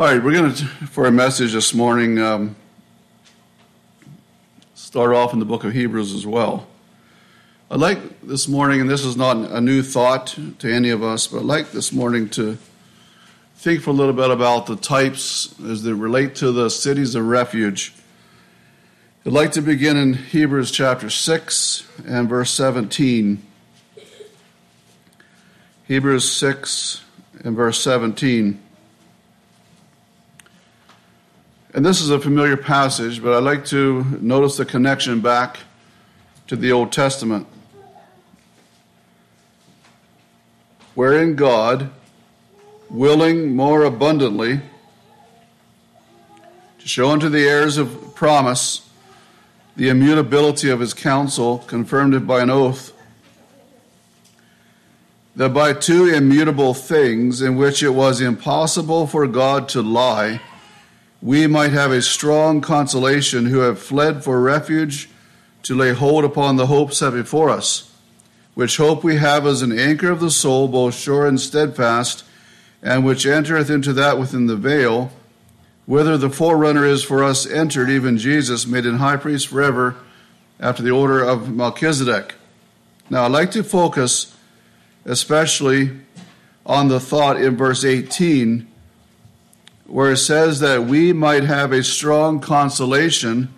All right, we're going to, for a message this morning, um, start off in the book of Hebrews as well. I'd like this morning, and this is not a new thought to any of us, but I'd like this morning to think for a little bit about the types as they relate to the cities of refuge. I'd like to begin in Hebrews chapter 6 and verse 17. Hebrews 6 and verse 17. And this is a familiar passage, but I'd like to notice the connection back to the Old Testament. Wherein God, willing more abundantly to show unto the heirs of promise the immutability of his counsel, confirmed it by an oath, that by two immutable things in which it was impossible for God to lie, we might have a strong consolation who have fled for refuge to lay hold upon the hope set before us, which hope we have as an anchor of the soul, both sure and steadfast, and which entereth into that within the veil, whither the forerunner is for us entered, even Jesus, made in high priest forever, after the order of Melchizedek. Now, I'd like to focus especially on the thought in verse 18 where it says that we might have a strong consolation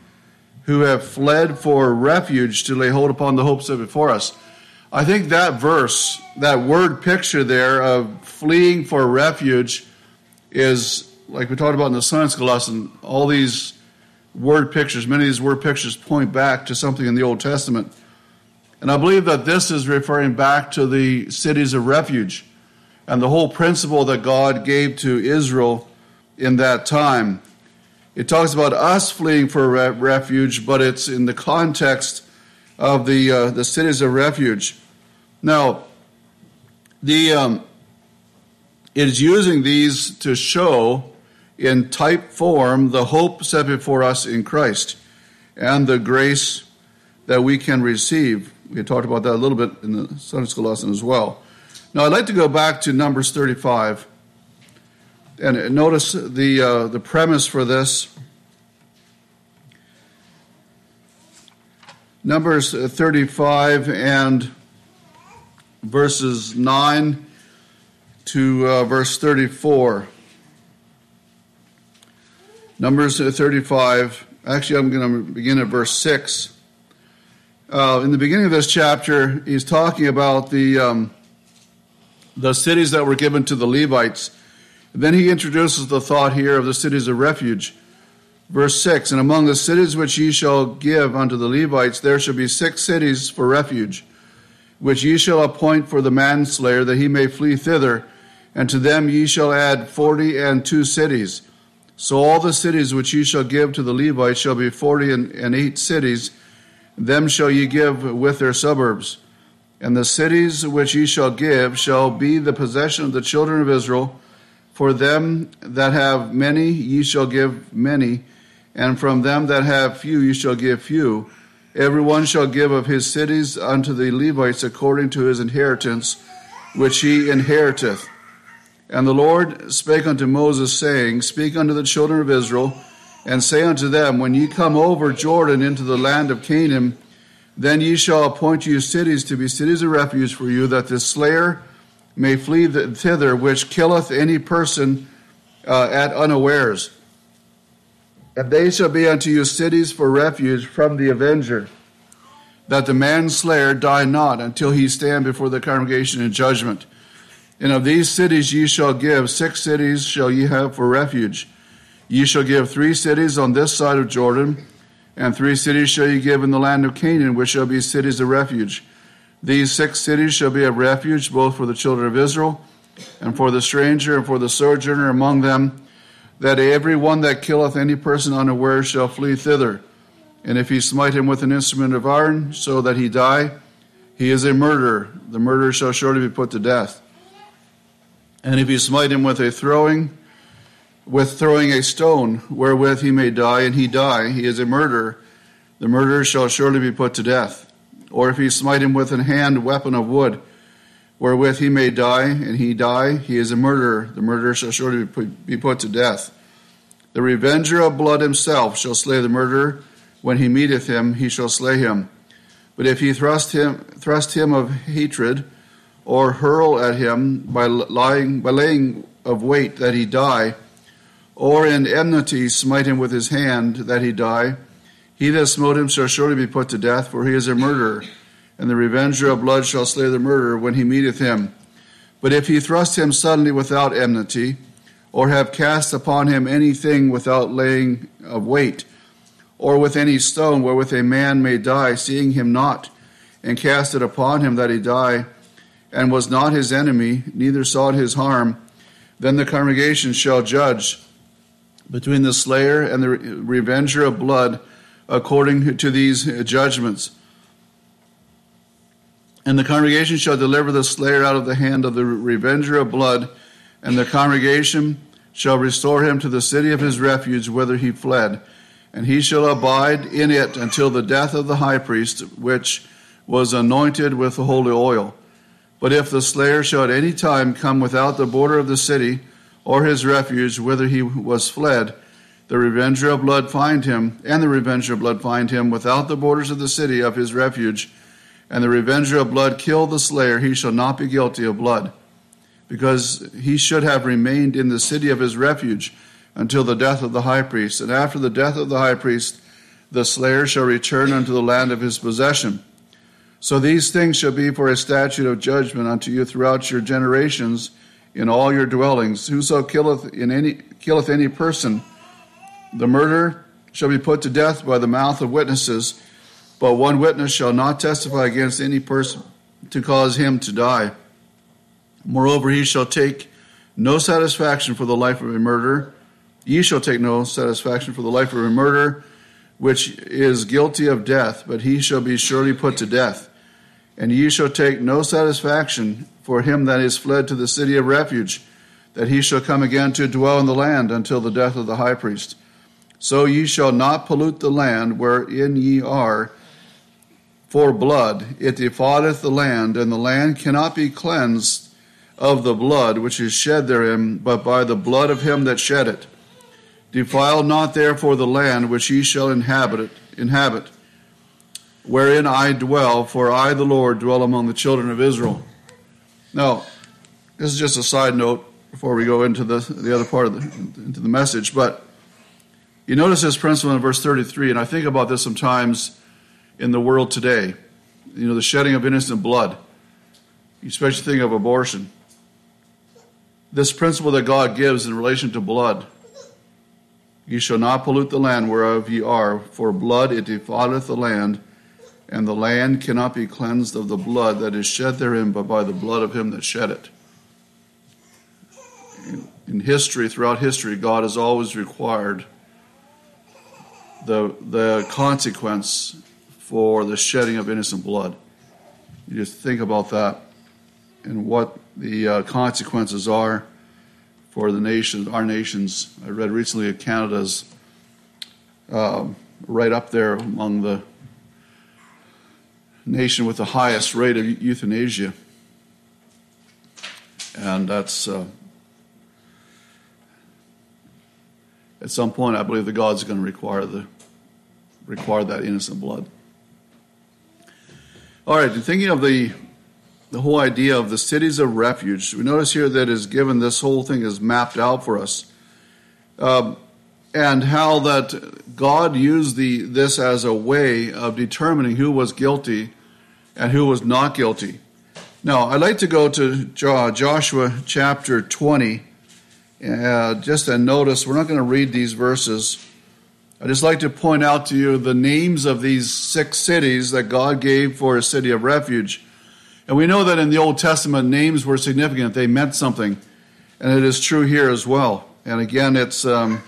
who have fled for refuge to lay hold upon the hopes that are before us. I think that verse, that word picture there of fleeing for refuge, is like we talked about in the school lesson. All these word pictures, many of these word pictures point back to something in the Old Testament. And I believe that this is referring back to the cities of refuge and the whole principle that God gave to Israel in that time. It talks about us fleeing for refuge, but it's in the context of the uh, the cities of refuge. Now, the um, it is using these to show in type form the hope set before us in Christ and the grace that we can receive. We talked about that a little bit in the Sunday school lesson as well. Now, I'd like to go back to Numbers 35. And notice the, uh, the premise for this. Numbers 35 and verses 9 to uh, verse 34. Numbers 35, actually, I'm going to begin at verse 6. Uh, in the beginning of this chapter, he's talking about the, um, the cities that were given to the Levites then he introduces the thought here of the cities of refuge. Verse 6 And among the cities which ye shall give unto the Levites, there shall be six cities for refuge, which ye shall appoint for the manslayer, that he may flee thither. And to them ye shall add forty and two cities. So all the cities which ye shall give to the Levites shall be forty and eight cities. Them shall ye give with their suburbs. And the cities which ye shall give shall be the possession of the children of Israel for them that have many, ye shall give many, and from them that have few, ye shall give few. Every one shall give of his cities unto the Levites according to his inheritance, which he inheriteth. And the Lord spake unto Moses, saying, Speak unto the children of Israel, and say unto them, When ye come over Jordan into the land of Canaan, then ye shall appoint you cities to be cities of refuge for you, that the slayer may flee thither, which killeth any person uh, at unawares. And they shall be unto you cities for refuge from the avenger, that the manslayer die not until he stand before the congregation in judgment. And of these cities ye shall give, six cities shall ye have for refuge. Ye shall give three cities on this side of Jordan, and three cities shall ye give in the land of Canaan, which shall be cities of refuge. These six cities shall be a refuge both for the children of Israel and for the stranger and for the sojourner among them, that every one that killeth any person unaware shall flee thither. And if he smite him with an instrument of iron, so that he die, he is a murderer. The murderer shall surely be put to death. And if he smite him with a throwing, with throwing a stone, wherewith he may die, and he die, he is a murderer. The murderer shall surely be put to death or if he smite him with an hand weapon of wood, wherewith he may die, and he die, he is a murderer. The murderer shall surely be put to death. The revenger of blood himself shall slay the murderer. When he meeteth him, he shall slay him. But if he thrust him, thrust him of hatred, or hurl at him by lying, by laying of weight that he die, or in enmity smite him with his hand that he die, he that smote him shall surely be put to death, for he is a murderer and the revenger of blood shall slay the murderer when he meeteth him. But if he thrust him suddenly without enmity, or have cast upon him anything without laying of weight, or with any stone wherewith a man may die, seeing him not, and cast it upon him that he die, and was not his enemy, neither sought his harm, then the congregation shall judge between the slayer and the revenger of blood according to these judgments. And the congregation shall deliver the slayer out of the hand of the revenger of blood, and the congregation shall restore him to the city of his refuge whither he fled. And he shall abide in it until the death of the high priest, which was anointed with the holy oil. But if the slayer shall at any time come without the border of the city, or his refuge whither he was fled, the revenger of blood find him, and the revenger of blood find him without the borders of the city of his refuge, and the revenger of blood kill the slayer, he shall not be guilty of blood, because he should have remained in the city of his refuge until the death of the high priest. And after the death of the high priest, the slayer shall return unto the land of his possession. So these things shall be for a statute of judgment unto you throughout your generations in all your dwellings. Whoso killeth in any killeth any person, the murderer shall be put to death by the mouth of witnesses but one witness shall not testify against any person to cause him to die. Moreover, he shall take no satisfaction for the life of a murderer. Ye shall take no satisfaction for the life of a murderer, which is guilty of death, but he shall be surely put to death. And ye shall take no satisfaction for him that is fled to the city of refuge, that he shall come again to dwell in the land until the death of the high priest. So ye shall not pollute the land wherein ye are for blood, it defileth the land, and the land cannot be cleansed of the blood which is shed therein, but by the blood of him that shed it. Defile not therefore the land which ye shall inhabit, it, inhabit, wherein I dwell, for I, the Lord, dwell among the children of Israel. Now, this is just a side note before we go into the, the other part of the, into the message, but you notice this principle in verse 33, and I think about this sometimes in the world today. You know, the shedding of innocent blood. Especially think of abortion. This principle that God gives in relation to blood. Ye shall not pollute the land whereof ye are, for blood it defileth the land, and the land cannot be cleansed of the blood that is shed therein, but by the blood of him that shed it. In history, throughout history, God has always required the, the consequence for the shedding of innocent blood. You just think about that and what the uh, consequences are for the nation, our nations. I read recently that Canada's um, right up there among the nation with the highest rate of euthanasia, and that's. Uh, at some point, I believe the God's going to require the require that innocent blood. All right, thinking of the the whole idea of the cities of refuge, we notice here that is given this whole thing is mapped out for us, um, and how that God used the this as a way of determining who was guilty and who was not guilty. Now, I'd like to go to Joshua chapter 20, uh, just to notice, we're not going to read these verses I'd just like to point out to you the names of these six cities that God gave for a city of refuge. And we know that in the Old Testament, names were significant, they meant something. And it is true here as well. And again, it's um,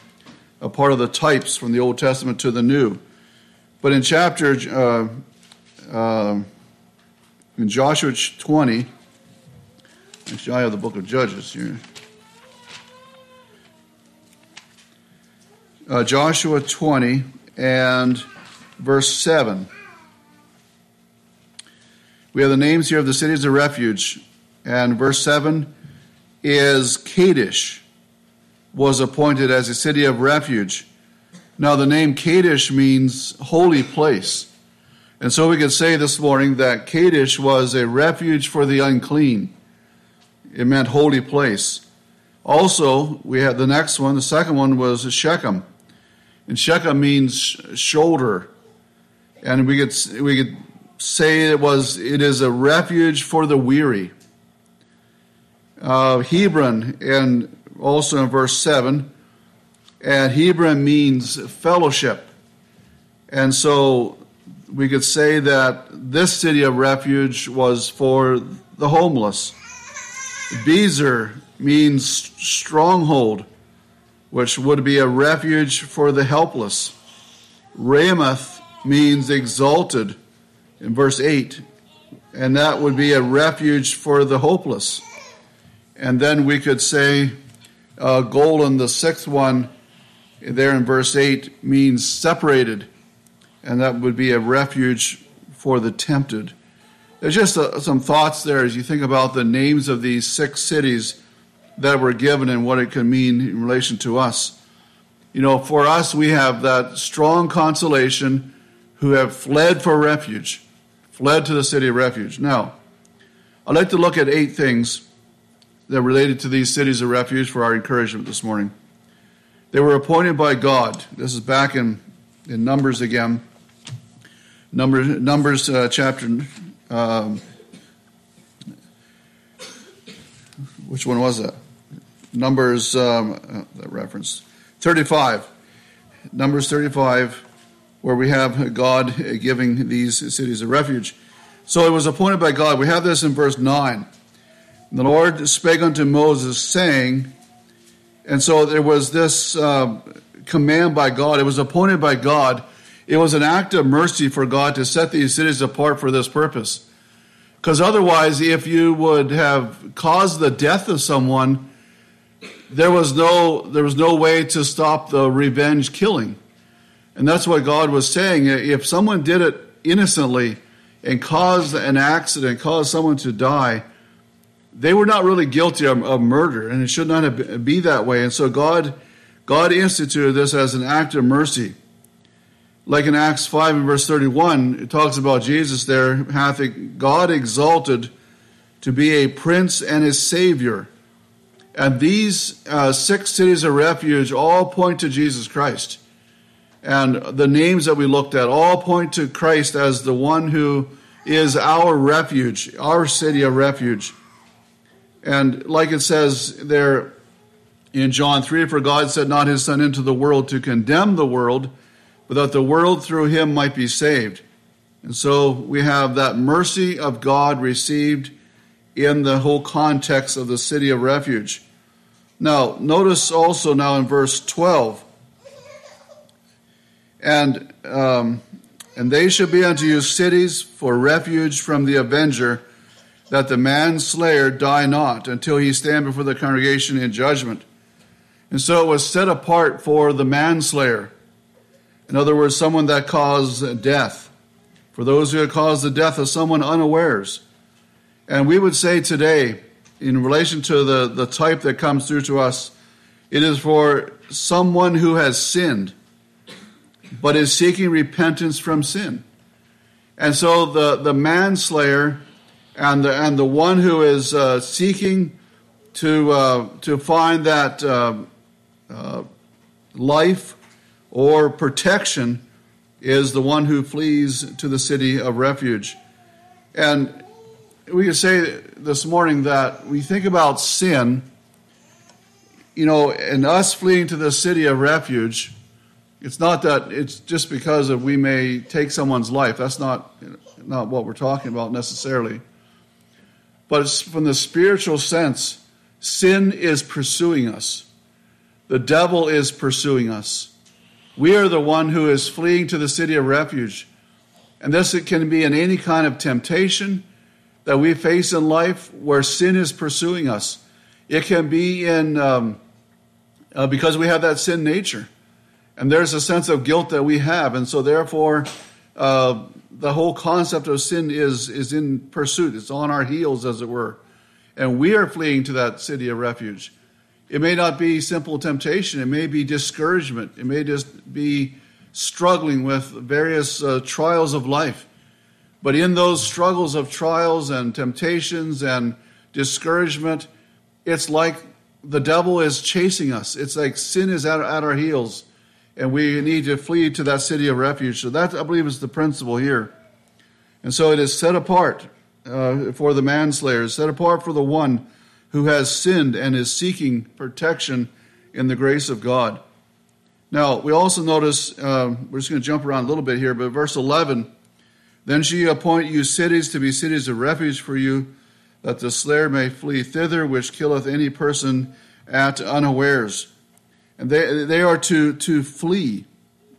a part of the types from the Old Testament to the New. But in chapter, uh, uh, in Joshua 20, actually, I have the book of Judges here. Uh, Joshua 20 and verse 7. We have the names here of the cities of refuge. And verse 7 is Kadesh was appointed as a city of refuge. Now, the name Kadesh means holy place. And so we could say this morning that Kadesh was a refuge for the unclean. It meant holy place. Also, we had the next one, the second one was Shechem. And Shechem means shoulder. And we could, we could say it was it is a refuge for the weary. Uh, Hebron, and also in verse 7, and Hebron means fellowship. And so we could say that this city of refuge was for the homeless. Bezer means stronghold, which would be a refuge for the helpless. Ramoth means exalted in verse 8, and that would be a refuge for the hopeless. And then we could say uh, Golan, the sixth one, there in verse 8, means separated, and that would be a refuge for the tempted. There's just uh, some thoughts there as you think about the names of these six cities that were given and what it can mean in relation to us. You know, for us, we have that strong consolation who have fled for refuge, fled to the city of refuge. Now, I'd like to look at eight things that are related to these cities of refuge for our encouragement this morning. They were appointed by God. This is back in, in Numbers again. Numbers, Numbers uh, chapter. Um, which one was that? Numbers, um, that reference. 35. Numbers 35, where we have God giving these cities a refuge. So it was appointed by God. We have this in verse 9. The Lord spake unto Moses, saying, and so there was this uh, command by God. It was appointed by God. It was an act of mercy for God to set these cities apart for this purpose. Because otherwise, if you would have caused the death of someone, there was no there was no way to stop the revenge killing. And that's what God was saying. If someone did it innocently and caused an accident, caused someone to die, they were not really guilty of, of murder, and it should not have, be that way. And so God, God instituted this as an act of mercy. Like in Acts 5 and verse 31, it talks about Jesus there, hath God exalted to be a prince and a savior. And these uh, six cities of refuge all point to Jesus Christ. And the names that we looked at all point to Christ as the one who is our refuge, our city of refuge. And like it says there in John 3, for God sent not his Son into the world to condemn the world, but that the world through him might be saved. And so we have that mercy of God received in the whole context of the city of refuge. Now, notice also now in verse 12, and um, and they shall be unto you cities for refuge from the avenger that the manslayer die not until he stand before the congregation in judgment. And so it was set apart for the manslayer. In other words, someone that caused death. For those who had caused the death of someone unawares. And we would say today, in relation to the, the type that comes through to us, it is for someone who has sinned, but is seeking repentance from sin. And so the, the manslayer and the, and the one who is uh, seeking to, uh, to find that uh, uh, life or protection is the one who flees to the city of refuge. And we could say this morning that we think about sin, you know, and us fleeing to the city of refuge. It's not that it's just because of we may take someone's life. That's not not what we're talking about necessarily. But it's from the spiritual sense, sin is pursuing us. The devil is pursuing us. We are the one who is fleeing to the city of refuge. And this it can be in any kind of temptation that we face in life where sin is pursuing us. It can be in um, uh, because we have that sin nature, and there's a sense of guilt that we have, and so therefore uh, the whole concept of sin is is in pursuit. It's on our heels, as it were. and we are fleeing to that city of refuge. It may not be simple temptation, it may be discouragement, it may just be struggling with various uh, trials of life. But in those struggles of trials and temptations and discouragement, it's like the devil is chasing us. It's like sin is at, at our heels, and we need to flee to that city of refuge. So, that, I believe, is the principle here. And so it is set apart uh, for the manslayer, set apart for the one who has sinned and is seeking protection in the grace of God. Now, we also notice, uh, we're just going to jump around a little bit here, but verse 11 Then she appoint you cities to be cities of refuge for you, that the slayer may flee thither, which killeth any person at unawares. And they, they are to, to flee.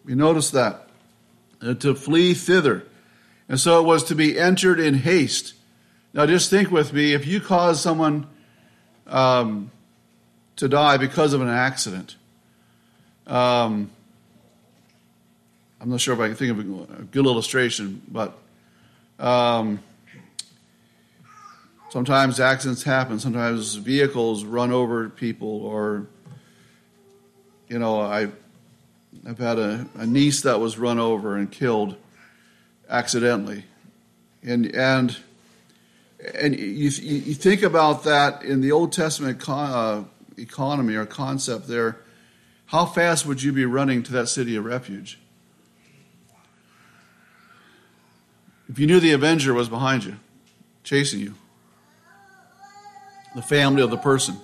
You notice that. Uh, to flee thither. And so it was to be entered in haste. Now, just think with me if you cause someone um, to die because of an accident, um, I'm not sure if I can think of a good illustration, but um, sometimes accidents happen. Sometimes vehicles run over people, or you know, I I've had a, a niece that was run over and killed accidentally. And, and, and you, you think about that in the Old Testament con, uh, economy or concept there. How fast would you be running to that city of refuge? If you knew the avenger was behind you, chasing you, the family of the person,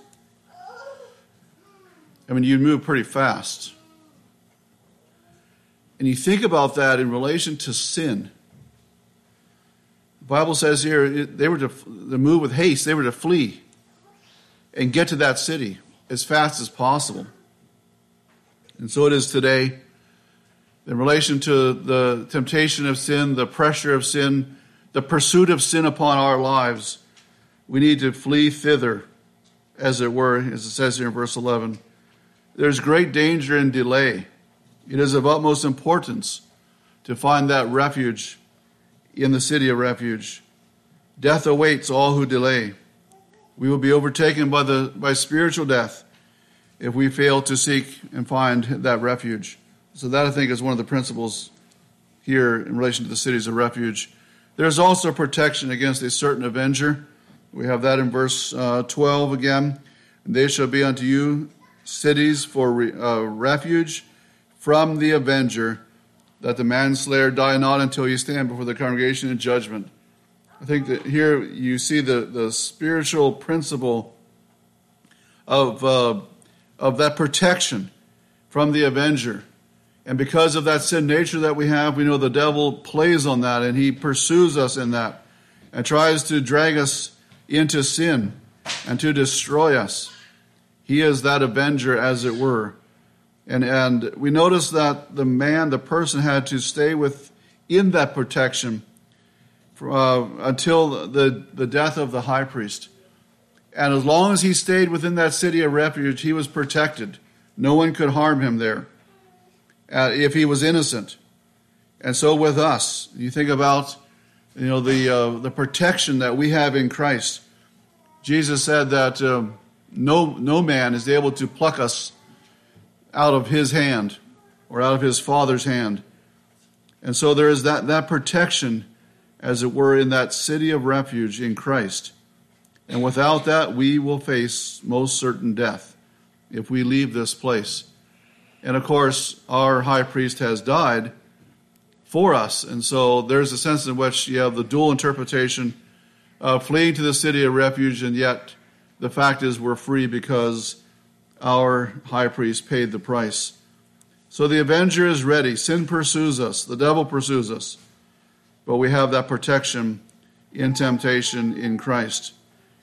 I mean, you'd move pretty fast. And you think about that in relation to sin. The Bible says here they were to, to move with haste, they were to flee and get to that city as fast as possible. And so it is today in relation to the temptation of sin, the pressure of sin, the pursuit of sin upon our lives. We need to flee thither, as it were, as it says here in verse 11. There's great danger in delay. It is of utmost importance to find that refuge in the city of refuge. Death awaits all who delay. We will be overtaken by, the, by spiritual death if we fail to seek and find that refuge. So, that I think is one of the principles here in relation to the cities of refuge. There's also protection against a certain avenger. We have that in verse uh, 12 again. They shall be unto you cities for re, uh, refuge from the avenger, that the manslayer die not until you stand before the congregation in judgment. I think that here you see the, the spiritual principle of, uh, of that protection from the avenger. And because of that sin nature that we have, we know the devil plays on that and he pursues us in that and tries to drag us into sin and to destroy us. He is that avenger, as it were. And, and we notice that the man, the person, had to stay within that protection for, uh, until the, the death of the high priest. And as long as he stayed within that city of refuge, he was protected. No one could harm him there uh, if he was innocent. And so with us, you think about you know the uh, the protection that we have in Christ. Jesus said that um, no no man is able to pluck us out of his hand or out of his father's hand. And so there is that, that protection, as it were, in that city of refuge in Christ. And without that, we will face most certain death if we leave this place. And of course, our high priest has died for us. And so there's a sense in which you have the dual interpretation of fleeing to the city of refuge, and yet the fact is we're free because our high priest paid the price. So the avenger is ready. Sin pursues us, the devil pursues us. But we have that protection in temptation in Christ.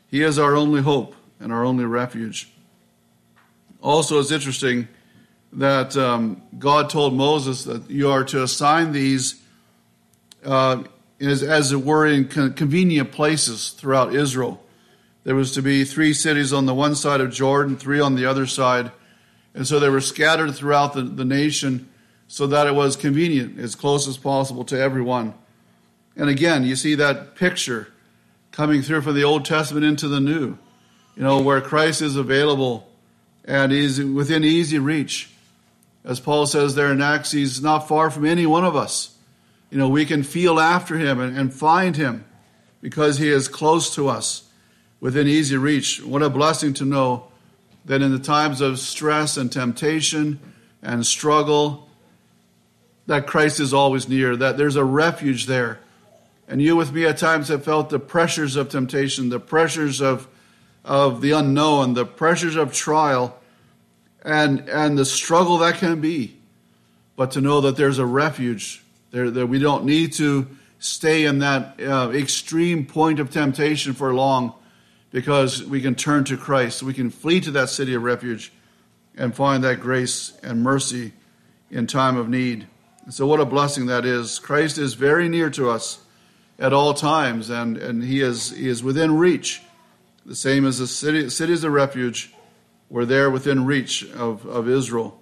He is our only hope and our only refuge. Also, it's interesting that um, God told Moses that you are to assign these, uh, as, as it were, in convenient places throughout Israel. There was to be three cities on the one side of Jordan, three on the other side. And so they were scattered throughout the, the nation so that it was convenient, as close as possible to everyone. And again, you see that picture coming through from the Old Testament into the New, you know, where Christ is available and he's within easy reach. As Paul says there in Acts, he's not far from any one of us. You know, we can feel after him and, and find him because he is close to us within easy reach. What a blessing to know that in the times of stress and temptation and struggle, that Christ is always near, that there's a refuge there. And you with me at times have felt the pressures of temptation, the pressures of, of the unknown, the pressures of trial, and, and the struggle that can be. But to know that there's a refuge, there, that we don't need to stay in that uh, extreme point of temptation for long because we can turn to Christ. We can flee to that city of refuge and find that grace and mercy in time of need. And so, what a blessing that is. Christ is very near to us at all times, and, and he, is, he is within reach. The same as the city, cities of refuge were there within reach of, of Israel.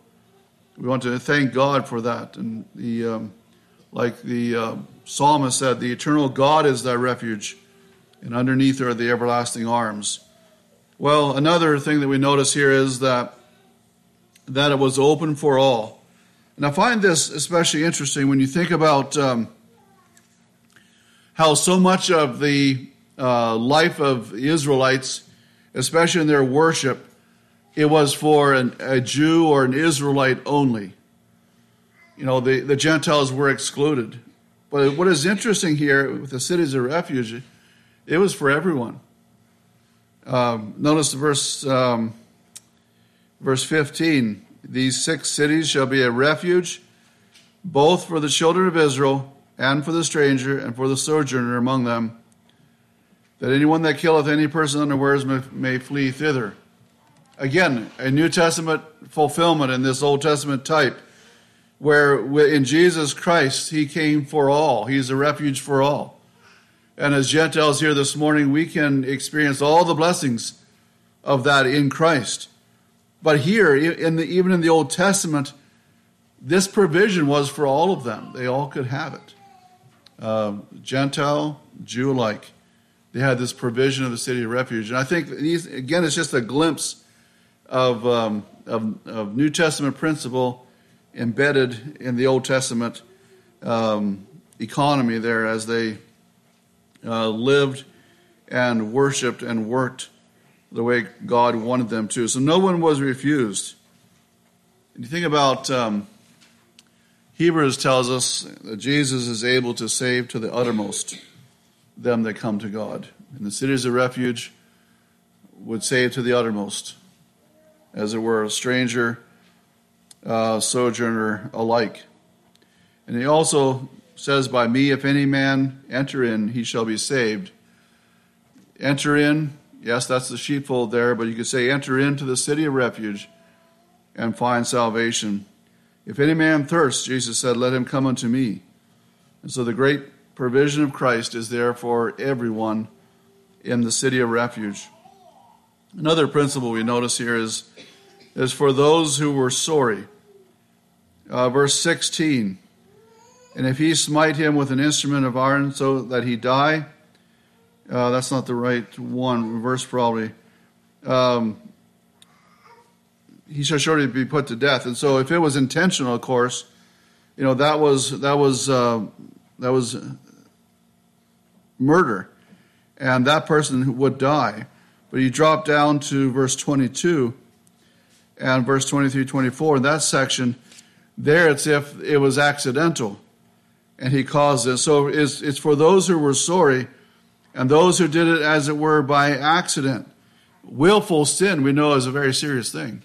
We want to thank God for that. And the, um, like the uh, psalmist said, the eternal God is thy refuge and underneath are the everlasting arms. Well, another thing that we notice here is that that it was open for all. And I find this especially interesting when you think about um, how so much of the uh, life of Israelites, especially in their worship, it was for an, a Jew or an Israelite only. You know, the, the Gentiles were excluded. But what is interesting here with the cities of refuge it was for everyone. Um, notice verse um, verse 15. These six cities shall be a refuge, both for the children of Israel and for the stranger and for the sojourner among them, that anyone that killeth any person unawares may, may flee thither. Again, a New Testament fulfillment in this Old Testament type, where in Jesus Christ, He came for all. He's a refuge for all. And as Gentiles here this morning, we can experience all the blessings of that in Christ. But here, in the, even in the Old Testament, this provision was for all of them. They all could have it. Uh, Gentile, Jew alike. They had this provision of the city of refuge. And I think, these, again, it's just a glimpse of, um, of, of, New Testament principle embedded in the Old Testament um, economy there as they uh, lived and worshiped and worked the way God wanted them to. So no one was refused. And you think about um, Hebrews tells us that Jesus is able to save to the uttermost them that come to God. And the cities of refuge would save to the uttermost, as it were, a stranger, uh, sojourner alike. And he also says, By me, if any man enter in, he shall be saved. Enter in, yes, that's the sheepfold there, but you could say, Enter into the city of refuge and find salvation. If any man thirsts, Jesus said, Let him come unto me. And so the great provision of Christ is there for everyone in the city of refuge. Another principle we notice here is, is for those who were sorry. Uh, verse 16 and if he smite him with an instrument of iron so that he die, uh, that's not the right one, verse probably. Um, he shall surely be put to death. And so, if it was intentional, of course, you know that was that was uh, that was murder, and that person would die. But you drop down to verse 22 and verse 23, 24. In that section, there it's if it was accidental and he caused it. So it's, it's for those who were sorry and those who did it, as it were, by accident. Willful sin, we know, is a very serious thing.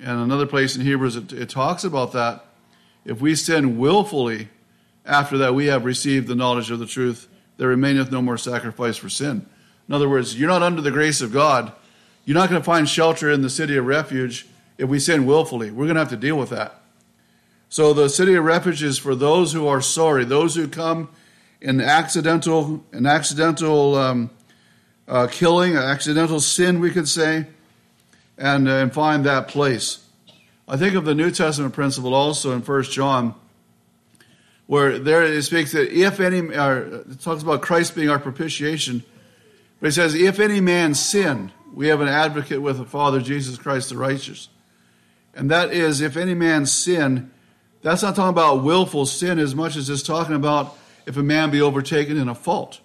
And another place in Hebrews, it, it talks about that. If we sin willfully, after that we have received the knowledge of the truth, there remaineth no more sacrifice for sin. In other words, you're not under the grace of God. You're not going to find shelter in the city of refuge if we sin willfully. We're going to have to deal with that. So the city of refuge is for those who are sorry, those who come in accidental, an accidental um, uh, killing, an accidental sin, we could say, and, uh, and find that place. I think of the New Testament principle also in First John, where there it speaks that if any, it talks about Christ being our propitiation, But he says, if any man sin, we have an advocate with the Father, Jesus Christ the righteous. And that is, if any man sin, that's not talking about willful sin as much as it's talking about if a man be overtaken in a fault.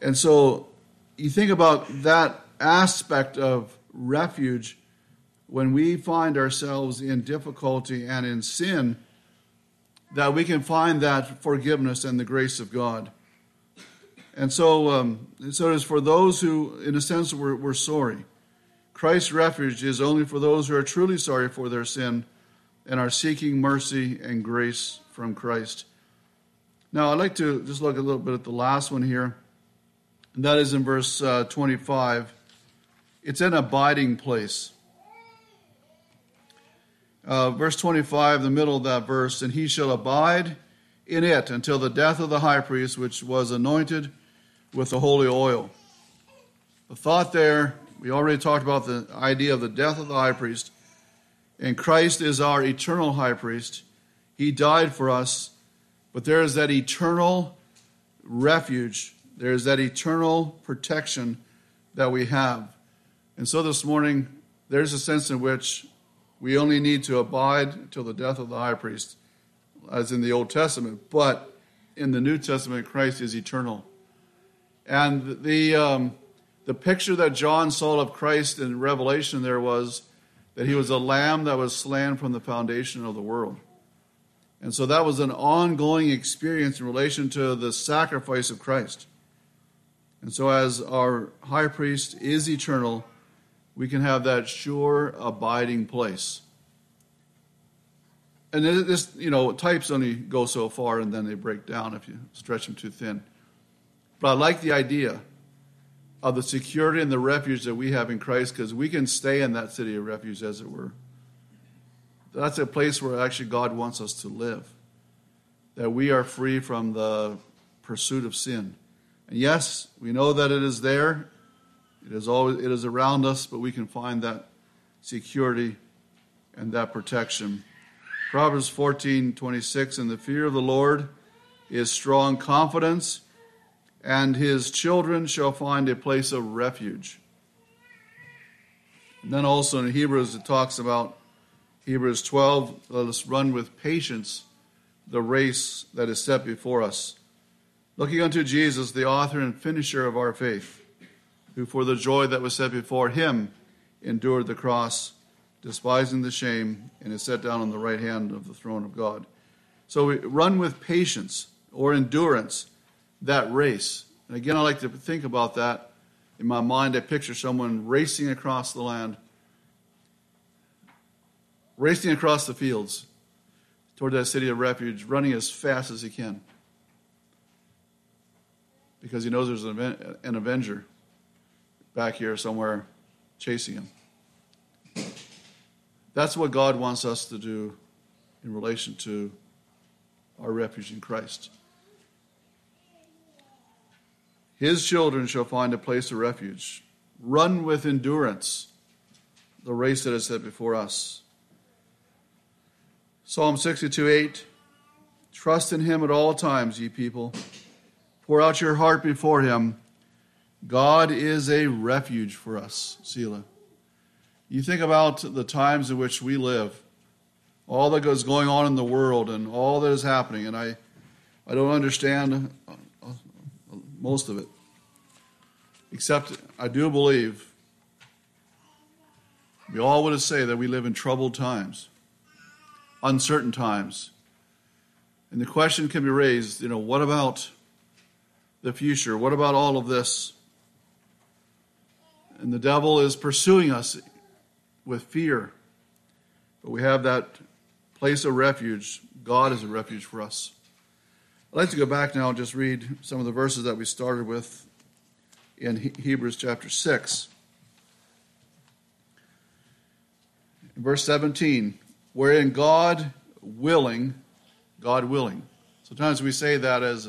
And so you think about that aspect of refuge when we find ourselves in difficulty and in sin, that we can find that forgiveness and the grace of God. And so, um, so it is for those who, in a sense, were, were sorry. Christ's refuge is only for those who are truly sorry for their sin and are seeking mercy and grace from Christ. Now, I'd like to just look a little bit at the last one here, and that is in verse uh, 25. It's an abiding place. Uh, verse 25, the middle of that verse, and he shall abide in it until the death of the high priest, which was anointed with the holy oil. The thought there, we already talked about the idea of the death of the high priest, and Christ is our eternal high priest. He died for us, but there is that eternal refuge, there is that eternal protection that we have. And so this morning, there's a sense in which we only need to abide until the death of the high priest, as in the Old Testament. But in the New Testament, Christ is eternal. And the, um, the picture that John saw of Christ in Revelation there was that he was a lamb that was slain from the foundation of the world. And so that was an ongoing experience in relation to the sacrifice of Christ. And so, as our high priest is eternal, we can have that sure abiding place. And this, you know, types only go so far and then they break down if you stretch them too thin. But I like the idea of the security and the refuge that we have in Christ because we can stay in that city of refuge, as it were. That's a place where actually God wants us to live. That we are free from the pursuit of sin. And yes, we know that it is there it is always it is around us, but we can find that security and that protection. Proverbs 14, 26, and the fear of the Lord is strong confidence, and his children shall find a place of refuge. And then also in Hebrews, it talks about Hebrews 12, let us run with patience the race that is set before us. Looking unto Jesus, the author and finisher of our faith who for the joy that was set before him endured the cross, despising the shame, and is set down on the right hand of the throne of God. So we run with patience or endurance that race. And again, I like to think about that. In my mind, I picture someone racing across the land, racing across the fields toward that city of refuge, running as fast as he can. Because he knows there's an avenger back here somewhere chasing him. That's what God wants us to do in relation to our refuge in Christ. His children shall find a place of refuge. Run with endurance the race that is set before us. Psalm 62 8 Trust in him at all times, ye people. Pour out your heart before him. God is a refuge for us, Selah. You think about the times in which we live, all that is going on in the world and all that is happening, and I, I don't understand most of it. Except I do believe we all would say that we live in troubled times, uncertain times. And the question can be raised, you know, what about the future? What about all of this? And the devil is pursuing us with fear. But we have that place of refuge. God is a refuge for us. I'd like to go back now and just read some of the verses that we started with in Hebrews chapter 6. In verse 17, wherein God willing, God willing. Sometimes we say that as,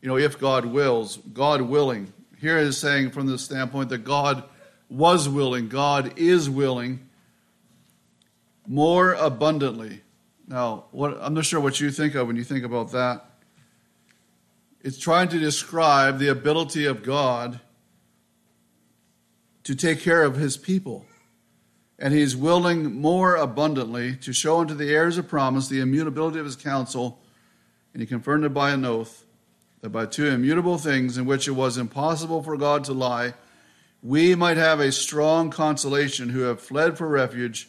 you know, if God wills, God willing here is saying from the standpoint that God was willing, God is willing more abundantly. Now, what, I'm not sure what you think of when you think about that. It's trying to describe the ability of God to take care of his people. And he is willing more abundantly to show unto the heirs of promise the immutability of his counsel, and he confirmed it by an oath, that by two immutable things in which it was impossible for God to lie, we might have a strong consolation who have fled for refuge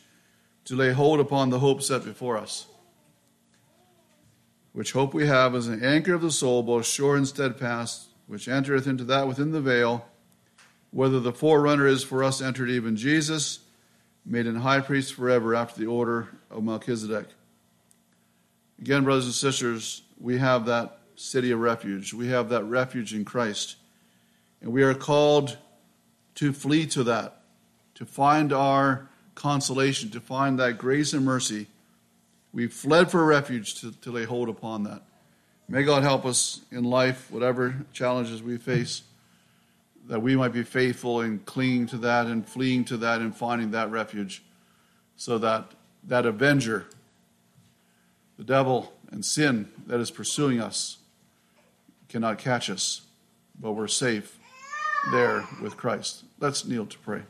to lay hold upon the hope set before us. Which hope we have as an anchor of the soul, both sure and steadfast, which entereth into that within the veil whether the forerunner is for us entered even Jesus, made an high priest forever after the order of Melchizedek. Again, brothers and sisters, we have that city of refuge. We have that refuge in Christ. And we are called to flee to that, to find our consolation, to find that grace and mercy. We've fled for refuge to, to lay hold upon that. May God help us in life, whatever challenges we face that we might be faithful in clinging to that and fleeing to that and finding that refuge so that that avenger, the devil and sin that is pursuing us, cannot catch us, but we're safe there with Christ. Let's kneel to pray.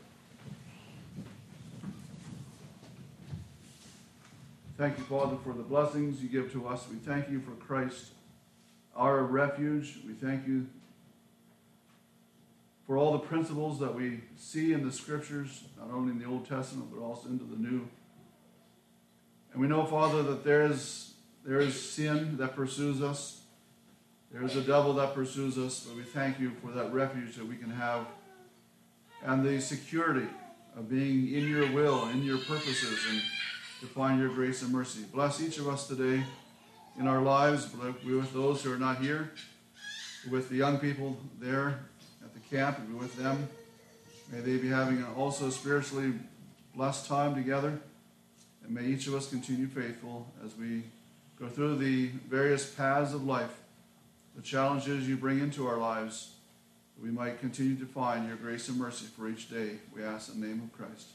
Thank you, Father, for the blessings you give to us. We thank you for Christ, our refuge. We thank you for all the principles that we see in the scriptures, not only in the Old Testament, but also into the New. And we know, Father, that there is, there is sin that pursues us. There is a devil that pursues us, but we thank you for that refuge that we can have and the security of being in your will, in your purposes, and to find your grace and mercy. Bless each of us today in our lives, be with those who are not here, with the young people there at the camp and be with them. May they be having also spiritually blessed time together. And may each of us continue faithful as we go through the various paths of life, the challenges you bring into our lives, we might continue to find your grace and mercy for each day. We ask in the name of Christ.